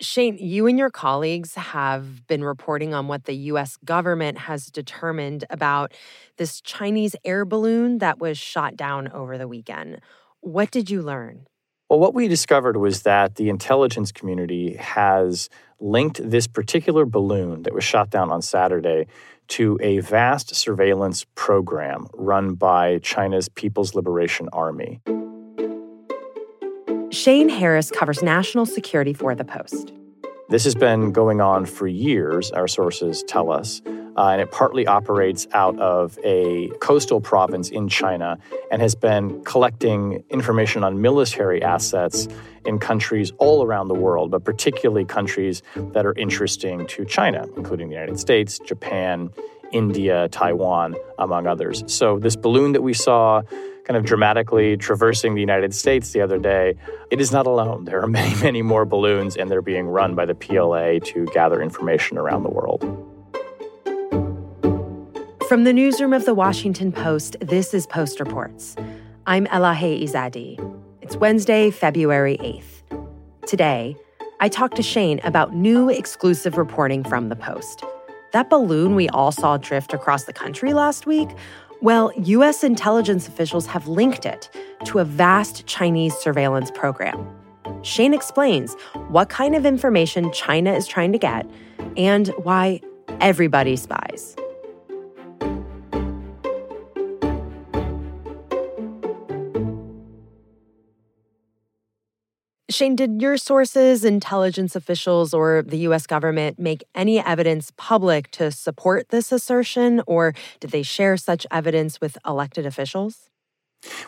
Shane, you and your colleagues have been reporting on what the US government has determined about this Chinese air balloon that was shot down over the weekend. What did you learn? Well, what we discovered was that the intelligence community has linked this particular balloon that was shot down on Saturday to a vast surveillance program run by China's People's Liberation Army. Shane Harris covers national security for The Post. This has been going on for years, our sources tell us, uh, and it partly operates out of a coastal province in China and has been collecting information on military assets in countries all around the world, but particularly countries that are interesting to China, including the United States, Japan, India, Taiwan, among others. So, this balloon that we saw kind of dramatically traversing the United States the other day, it is not alone. There are many, many more balloons, and they're being run by the PLA to gather information around the world. From the newsroom of the Washington Post, this is Post Reports. I'm Elahe Izadi. It's Wednesday, February 8th. Today, I talked to Shane about new exclusive reporting from the Post. That balloon we all saw drift across the country last week well, U.S. intelligence officials have linked it to a vast Chinese surveillance program. Shane explains what kind of information China is trying to get and why everybody spies. Shane, did your sources, intelligence officials, or the US government make any evidence public to support this assertion, or did they share such evidence with elected officials?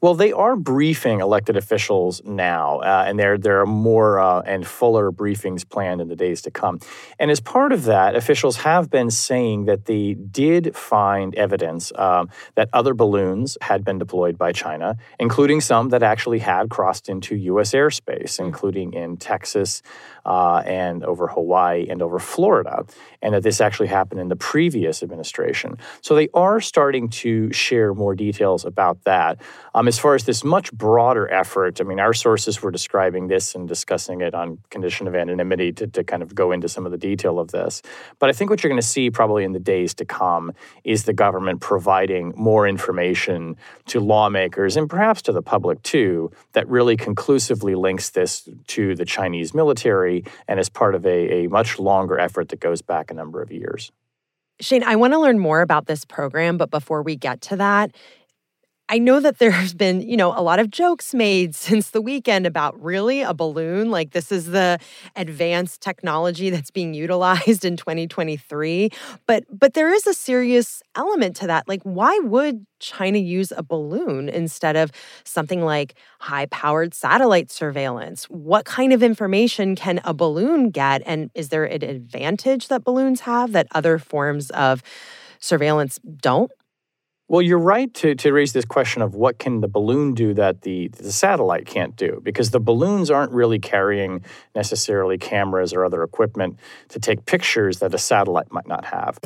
Well, they are briefing elected officials now, uh, and there there are more uh, and fuller briefings planned in the days to come. And as part of that, officials have been saying that they did find evidence um, that other balloons had been deployed by China, including some that actually had crossed into U.S. airspace, including in Texas uh, and over Hawaii and over Florida, and that this actually happened in the previous administration. So they are starting to share more details about that. Um, as far as this much broader effort, I mean, our sources were describing this and discussing it on condition of anonymity to, to kind of go into some of the detail of this. But I think what you're going to see probably in the days to come is the government providing more information to lawmakers and perhaps to the public too that really conclusively links this to the Chinese military and is part of a, a much longer effort that goes back a number of years. Shane, I want to learn more about this program, but before we get to that, I know that there's been, you know, a lot of jokes made since the weekend about really a balloon. Like this is the advanced technology that's being utilized in 2023. But but there is a serious element to that. Like why would China use a balloon instead of something like high-powered satellite surveillance? What kind of information can a balloon get and is there an advantage that balloons have that other forms of surveillance don't? Well, you're right to, to raise this question of what can the balloon do that the, the satellite can't do, because the balloons aren't really carrying necessarily cameras or other equipment to take pictures that a satellite might not have.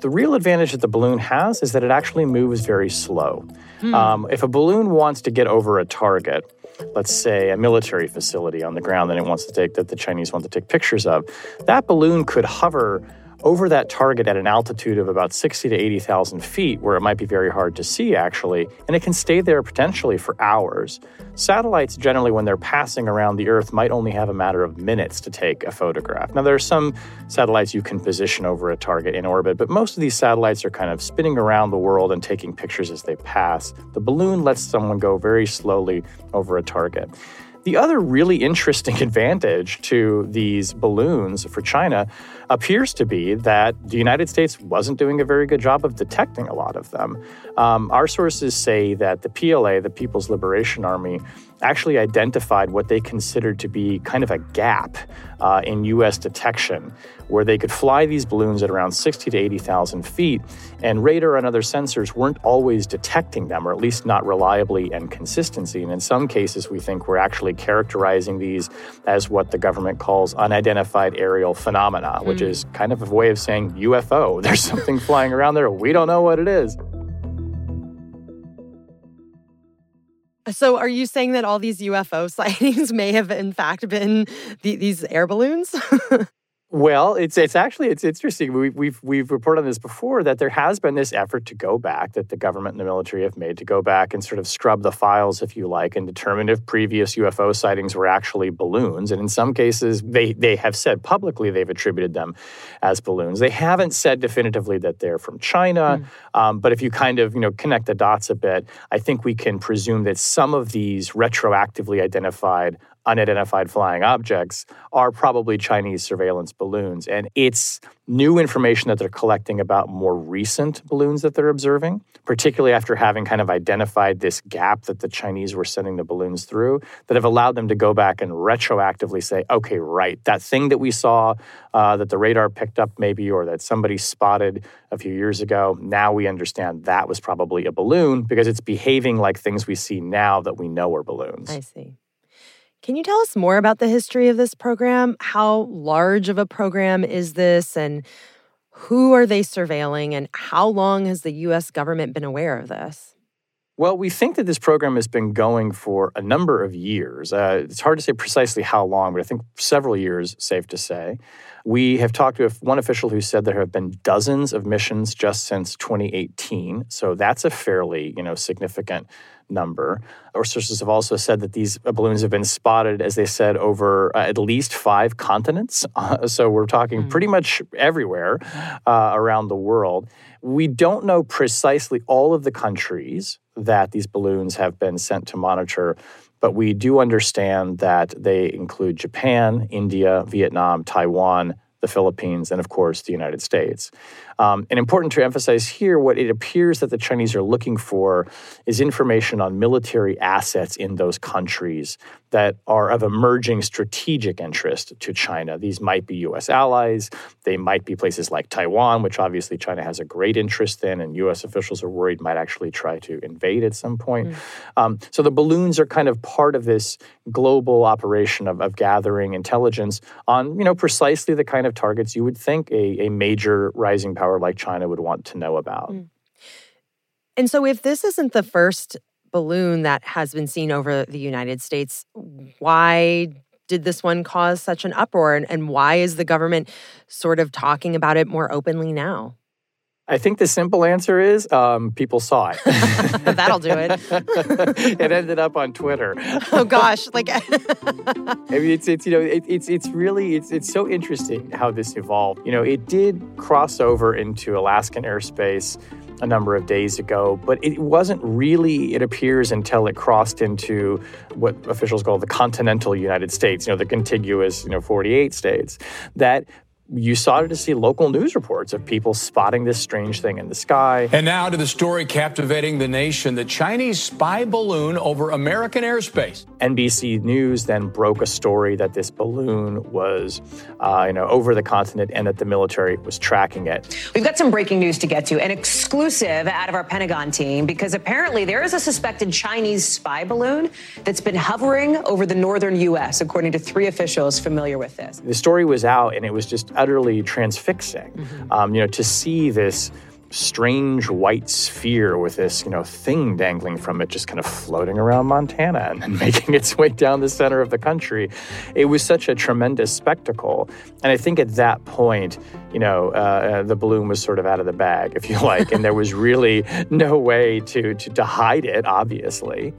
The real advantage that the balloon has is that it actually moves very slow. Hmm. Um, if a balloon wants to get over a target, let's say a military facility on the ground that it wants to take that the Chinese want to take pictures of, that balloon could hover over that target at an altitude of about 60 to 80,000 feet, where it might be very hard to see actually, and it can stay there potentially for hours. Satellites, generally, when they're passing around the Earth, might only have a matter of minutes to take a photograph. Now, there are some satellites you can position over a target in orbit, but most of these satellites are kind of spinning around the world and taking pictures as they pass. The balloon lets someone go very slowly over a target. The other really interesting advantage to these balloons for China appears to be that the United States wasn't doing a very good job of detecting a lot of them. Um, our sources say that the PLA, the People's Liberation Army, actually identified what they considered to be kind of a gap uh, in U.S. detection, where they could fly these balloons at around 60 to 80,000 feet, and radar and other sensors weren't always detecting them, or at least not reliably and consistently. And in some cases, we think we're actually characterizing these as what the government calls unidentified aerial phenomena, mm. which is kind of a way of saying UFO. There's something flying around there, we don't know what it is. So, are you saying that all these UFO sightings may have, in fact, been the, these air balloons? Well, it's it's actually it's interesting. We, we've we've reported on this before that there has been this effort to go back that the government and the military have made to go back and sort of scrub the files, if you like, and determine if previous UFO sightings were actually balloons. And in some cases, they they have said publicly they've attributed them as balloons. They haven't said definitively that they're from China, mm. um, but if you kind of you know connect the dots a bit, I think we can presume that some of these retroactively identified unidentified flying objects are probably Chinese surveillance balloons. And it's new information that they're collecting about more recent balloons that they're observing, particularly after having kind of identified this gap that the Chinese were sending the balloons through, that have allowed them to go back and retroactively say, okay, right, that thing that we saw uh, that the radar picked up maybe or that somebody spotted a few years ago, now we understand that was probably a balloon because it's behaving like things we see now that we know are balloons. I see. Can you tell us more about the history of this program? How large of a program is this, and who are they surveilling, and how long has the US government been aware of this? Well, we think that this program has been going for a number of years. Uh, it's hard to say precisely how long, but I think several years, safe to say. We have talked to one official who said there have been dozens of missions just since 2018. So that's a fairly, you know, significant number. Our sources have also said that these balloons have been spotted, as they said, over uh, at least five continents. Uh, so we're talking mm. pretty much everywhere uh, around the world. We don't know precisely all of the countries that these balloons have been sent to monitor, but we do understand that they include Japan, India, Vietnam, Taiwan, the Philippines, and of course the United States. Um, and important to emphasize here, what it appears that the Chinese are looking for is information on military assets in those countries that are of emerging strategic interest to China. These might be U.S. allies, they might be places like Taiwan, which obviously China has a great interest in, and U.S. officials are worried might actually try to invade at some point. Mm. Um, so the balloons are kind of part of this global operation of, of gathering intelligence on, you know, precisely the kind of targets you would think a, a major rising power like China would want to know about. Mm. And so, if this isn't the first balloon that has been seen over the United States, why did this one cause such an uproar? And, and why is the government sort of talking about it more openly now? I think the simple answer is um, people saw it. That'll do it. it ended up on Twitter. oh gosh, like I mean, it's it's you know it, it's it's really it's it's so interesting how this evolved. You know, it did cross over into Alaskan airspace a number of days ago, but it wasn't really, it appears, until it crossed into what officials call the continental United States, you know, the contiguous, you know, 48 states, that you started to see local news reports of people spotting this strange thing in the sky. And now to the story captivating the nation the Chinese spy balloon over American airspace. NBC News then broke a story that this balloon was, uh, you know, over the continent and that the military was tracking it. We've got some breaking news to get to, an exclusive out of our Pentagon team, because apparently there is a suspected Chinese spy balloon that's been hovering over the northern U.S., according to three officials familiar with this. The story was out and it was just utterly transfixing. Mm-hmm. Um, you know, to see this strange white sphere with this, you know, thing dangling from it just kind of floating around Montana and then making its way down the center of the country. It was such a tremendous spectacle. And I think at that point, you know, uh, uh the balloon was sort of out of the bag, if you like, and there was really no way to, to, to hide it, obviously.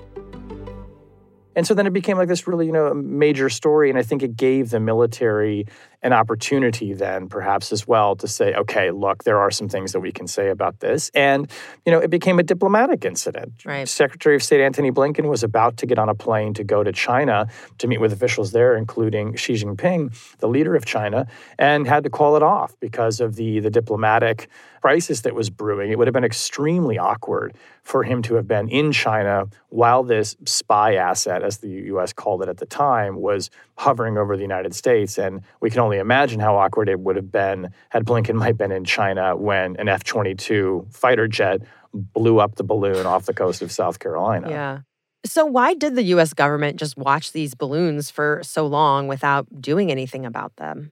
And so then it became like this really, you know, major story. And I think it gave the military an opportunity then perhaps as well to say, okay, look, there are some things that we can say about this. And, you know, it became a diplomatic incident. Right. Secretary of State Antony Blinken was about to get on a plane to go to China to meet with officials there, including Xi Jinping, the leader of China, and had to call it off because of the, the diplomatic crisis that was brewing. It would have been extremely awkward for him to have been in China while this spy asset, as the US called it at the time, was hovering over the United States. And we can only imagine how awkward it would have been had Blinken might have been in China when an F 22 fighter jet blew up the balloon off the coast of South Carolina. Yeah. So, why did the US government just watch these balloons for so long without doing anything about them?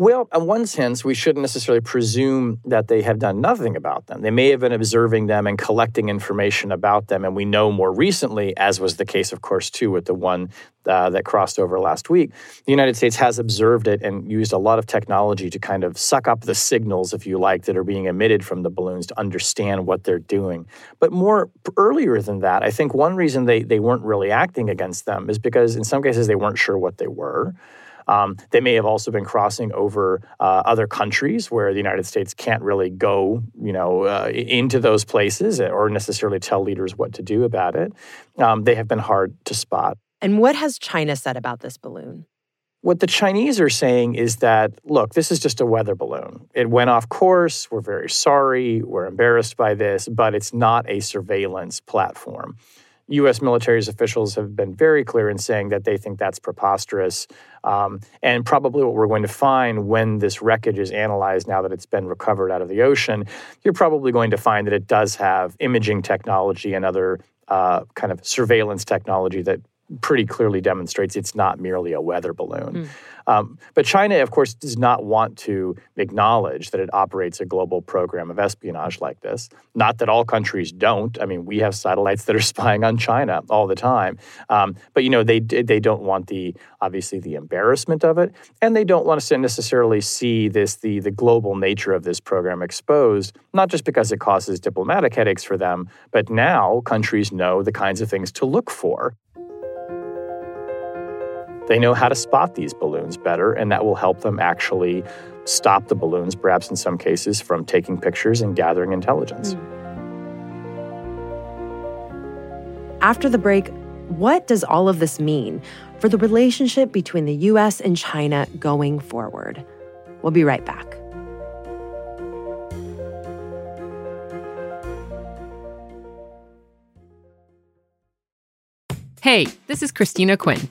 Well, in one sense, we shouldn't necessarily presume that they have done nothing about them. They may have been observing them and collecting information about them. And we know more recently, as was the case, of course, too, with the one uh, that crossed over last week, the United States has observed it and used a lot of technology to kind of suck up the signals, if you like, that are being emitted from the balloons to understand what they're doing. But more earlier than that, I think one reason they, they weren't really acting against them is because in some cases they weren't sure what they were. Um, they may have also been crossing over uh, other countries where the United States can't really go, you know, uh, into those places or necessarily tell leaders what to do about it. Um, they have been hard to spot. And what has China said about this balloon? What the Chinese are saying is that, look, this is just a weather balloon. It went off course. We're very sorry. We're embarrassed by this, but it's not a surveillance platform. U.S. military officials have been very clear in saying that they think that's preposterous. Um, and probably what we're going to find when this wreckage is analyzed now that it's been recovered out of the ocean, you're probably going to find that it does have imaging technology and other uh, kind of surveillance technology that pretty clearly demonstrates it's not merely a weather balloon. Mm. Um, but China, of course, does not want to acknowledge that it operates a global program of espionage like this. Not that all countries don't. I mean, we have satellites that are spying on China all the time. Um, but you know, they they don't want the obviously the embarrassment of it, and they don't want us to necessarily see this the the global nature of this program exposed. Not just because it causes diplomatic headaches for them, but now countries know the kinds of things to look for they know how to spot these balloons better, and that will help them actually stop the balloons, perhaps in some cases, from taking pictures and gathering intelligence. Hmm. After the break, what does all of this mean for the relationship between the US and China going forward? We'll be right back. Hey, this is Christina Quinn.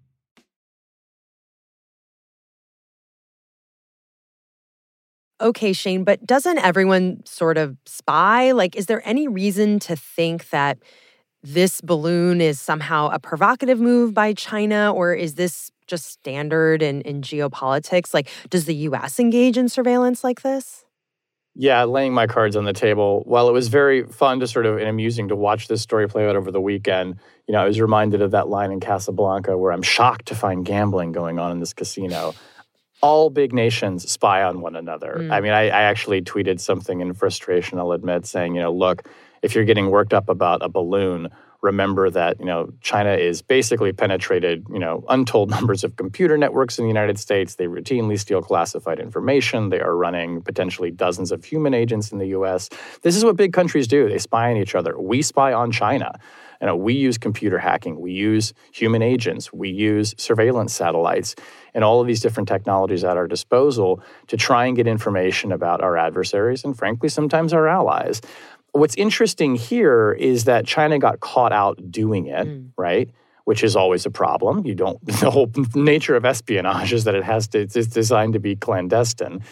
Okay, Shane, but doesn't everyone sort of spy? Like, is there any reason to think that this balloon is somehow a provocative move by China, or is this just standard in, in geopolitics? Like, does the US engage in surveillance like this? Yeah, laying my cards on the table. While it was very fun to sort of and amusing to watch this story play out over the weekend, you know, I was reminded of that line in Casablanca where I'm shocked to find gambling going on in this casino all big nations spy on one another. Mm. I mean, I, I, actually tweeted something in frustration, I'll admit, saying, you know, look, if you're getting worked up about a balloon, remember that, you know, China is basically penetrated, you know, untold numbers of computer networks in the United States. They routinely steal classified information. They are running potentially dozens of human agents in the US. This is what big countries do. They spy on each other. We spy on China. You know, we use computer hacking, we use human agents, we use surveillance satellites, and all of these different technologies at our disposal to try and get information about our adversaries and, frankly, sometimes our allies. What's interesting here is that China got caught out doing it, mm. right? Which is always a problem. You don't. The whole nature of espionage is that it has to. It's designed to be clandestine,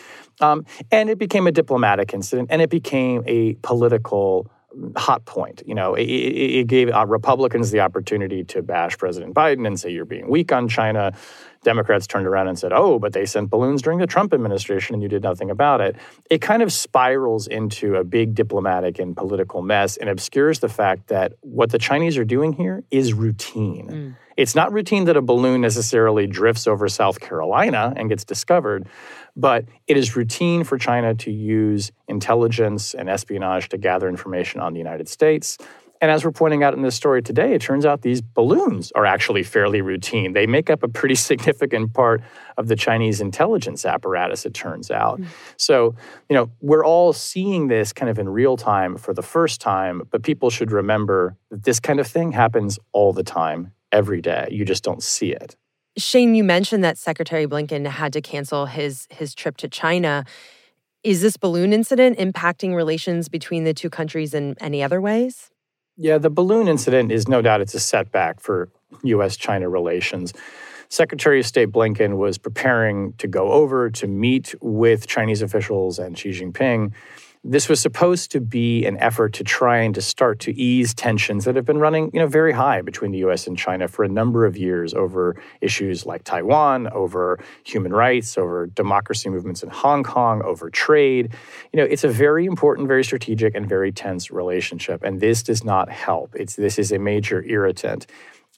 um, and it became a diplomatic incident, and it became a political hot point. You know, it, it gave uh, Republicans the opportunity to bash President Biden and say you're being weak on China. Democrats turned around and said, "Oh, but they sent balloons during the Trump administration and you did nothing about it." It kind of spirals into a big diplomatic and political mess and obscures the fact that what the Chinese are doing here is routine. Mm. It's not routine that a balloon necessarily drifts over South Carolina and gets discovered, but it is routine for China to use intelligence and espionage to gather information on the United States. And as we're pointing out in this story today, it turns out these balloons are actually fairly routine. They make up a pretty significant part of the Chinese intelligence apparatus, it turns out. Mm-hmm. So, you know, we're all seeing this kind of in real time for the first time, but people should remember that this kind of thing happens all the time every day. You just don't see it. Shane, you mentioned that Secretary Blinken had to cancel his his trip to China. Is this balloon incident impacting relations between the two countries in any other ways? Yeah, the balloon incident is no doubt it's a setback for US China relations. Secretary of State Blinken was preparing to go over to meet with Chinese officials and Xi Jinping this was supposed to be an effort to try and to start to ease tensions that have been running, you know, very high between the US and China for a number of years over issues like Taiwan, over human rights, over democracy movements in Hong Kong, over trade. You know, it's a very important, very strategic and very tense relationship and this does not help. It's this is a major irritant.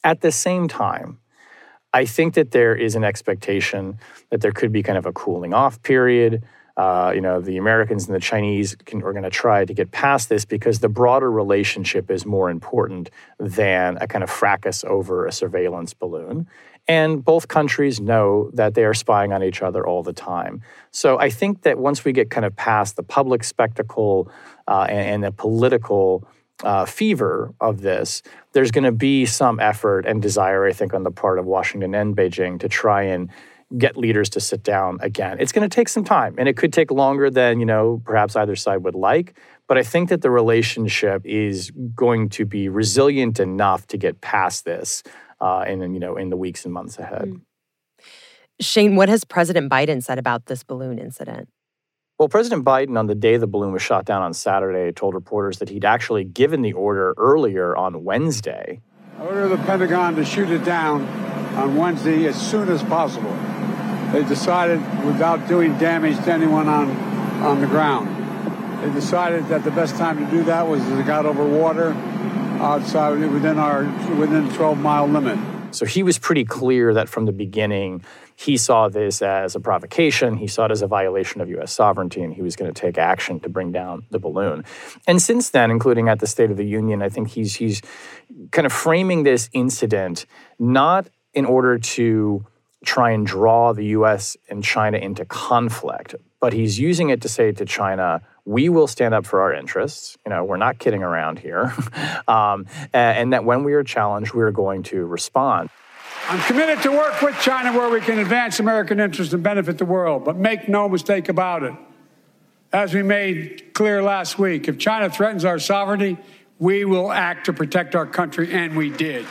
At the same time, I think that there is an expectation that there could be kind of a cooling off period uh, you know, the Americans and the Chinese can, are going to try to get past this because the broader relationship is more important than a kind of fracas over a surveillance balloon. And both countries know that they are spying on each other all the time. So I think that once we get kind of past the public spectacle uh, and, and, the political uh, fever of this, there's going to be some effort and desire, I think, on the part of Washington and Beijing to try and get leaders to sit down again. It's going to take some time, and it could take longer than you know perhaps either side would like. But I think that the relationship is going to be resilient enough to get past this, uh, in you know in the weeks and months ahead. Mm. Shane, what has President Biden said about this balloon incident? Well, President Biden, on the day the balloon was shot down on Saturday, told reporters that he'd actually given the order earlier on Wednesday. I ordered the Pentagon to shoot it down on Wednesday as soon as possible they decided, without doing damage to anyone on, on the ground, they decided that the best time to do that was as it got over water outside within our within the 12 mile limit. So he was pretty clear that from the beginning he saw this as a provocation. He saw it as a violation of U.S. sovereignty, and he was going to take action to bring down the balloon. And since then, including at the State of the Union, I think he's he's kind of framing this incident not in order to try and draw the US and China into conflict, but he's using it to say to China, we will stand up for our interests. You know, we're not kidding around here. um, and that when we are challenged, we are going to respond. I'm committed to work with China where we can advance American interests and benefit the world, but make no mistake about it. As we made clear last week, if China threatens our sovereignty, we will act to protect our country, and we did.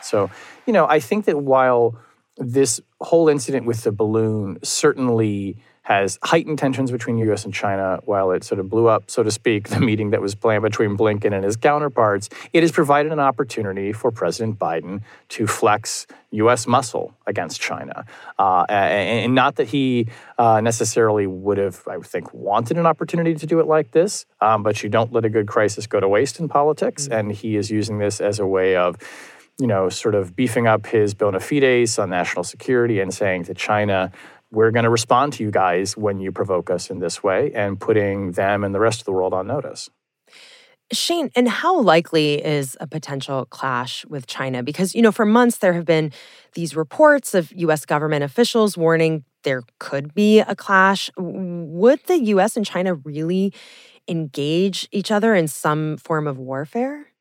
So you know, I think that while this whole incident with the balloon certainly has heightened tensions between the US and China while it sort of blew up, so to speak, the meeting that was planned between Blinken and his counterparts. It has provided an opportunity for President Biden to flex US muscle against China. Uh, and not that he uh, necessarily would have, I think, wanted an opportunity to do it like this, um, but you don't let a good crisis go to waste in politics. Mm-hmm. And he is using this as a way of you know, sort of beefing up his bona fides on national security and saying to China, we're going to respond to you guys when you provoke us in this way and putting them and the rest of the world on notice. Shane, and how likely is a potential clash with China? Because, you know, for months there have been these reports of US government officials warning there could be a clash. Would the US and China really engage each other in some form of warfare?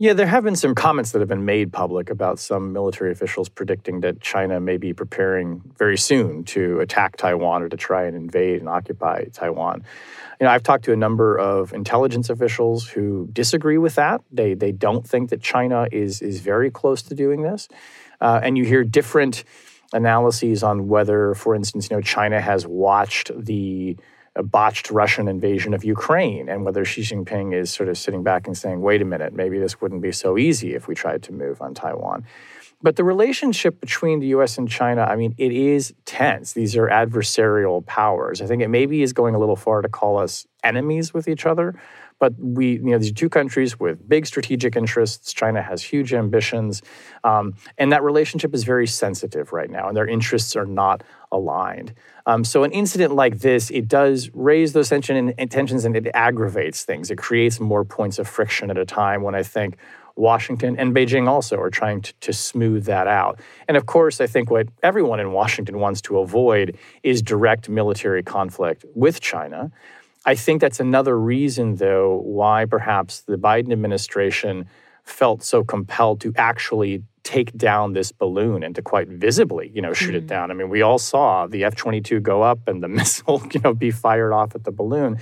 Yeah, there have been some comments that have been made public about some military officials predicting that China may be preparing very soon to attack Taiwan or to try and invade and occupy Taiwan. You know, I've talked to a number of intelligence officials who disagree with that. They they don't think that China is is very close to doing this, uh, and you hear different analyses on whether, for instance, you know, China has watched the a botched Russian invasion of Ukraine and whether Xi Jinping is sort of sitting back and saying, wait a minute, maybe this wouldn't be so easy if we tried to move on Taiwan. But the relationship between the US and China, I mean, it is tense. These are adversarial powers. I think it maybe is going a little far to call us enemies with each other. But we, you know, these two countries with big strategic interests. China has huge ambitions, um, and that relationship is very sensitive right now, and their interests are not aligned. Um, so an incident like this, it does raise those tension and, tensions, and it aggravates things. It creates more points of friction at a time when I think Washington and Beijing also are trying to, to, smooth that out. And of course, I think what everyone in Washington wants to avoid is direct military conflict with China. I think that's another reason, though, why perhaps the Biden administration felt so compelled to actually take down this balloon and to quite visibly, you know, shoot mm. it down. I mean, we all saw the F-22 go up and the missile, you know, be fired off at the balloon.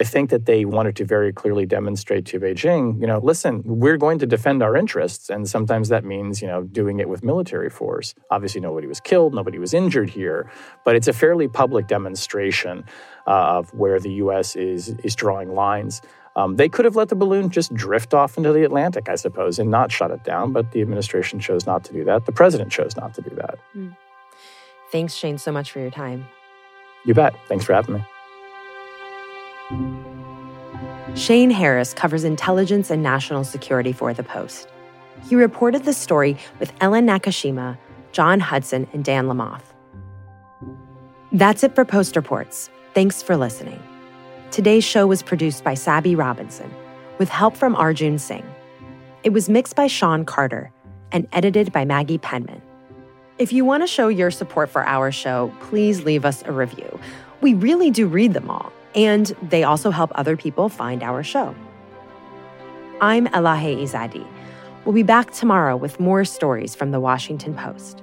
I think that they wanted to very clearly demonstrate to Beijing, you know, listen, we're going to defend our interests. And sometimes that means, you know, doing it with military force. Obviously, nobody was killed, nobody was injured here, but it's a fairly public demonstration of where the U.S. is, is drawing lines. Um, they could have let the balloon just drift off into the Atlantic, I suppose, and not shut it down, but the administration chose not to do that. The president chose not to do that. Mm. Thanks, Shane, so much for your time. You bet. Thanks for having me. Shane Harris covers intelligence and national security for The Post. He reported the story with Ellen Nakashima, John Hudson, and Dan Lamothe. That's it for Post Reports. Thanks for listening. Today's show was produced by Sabby Robinson, with help from Arjun Singh. It was mixed by Sean Carter and edited by Maggie Penman. If you want to show your support for our show, please leave us a review. We really do read them all, and they also help other people find our show. I'm Elahe Izadi. We'll be back tomorrow with more stories from the Washington Post.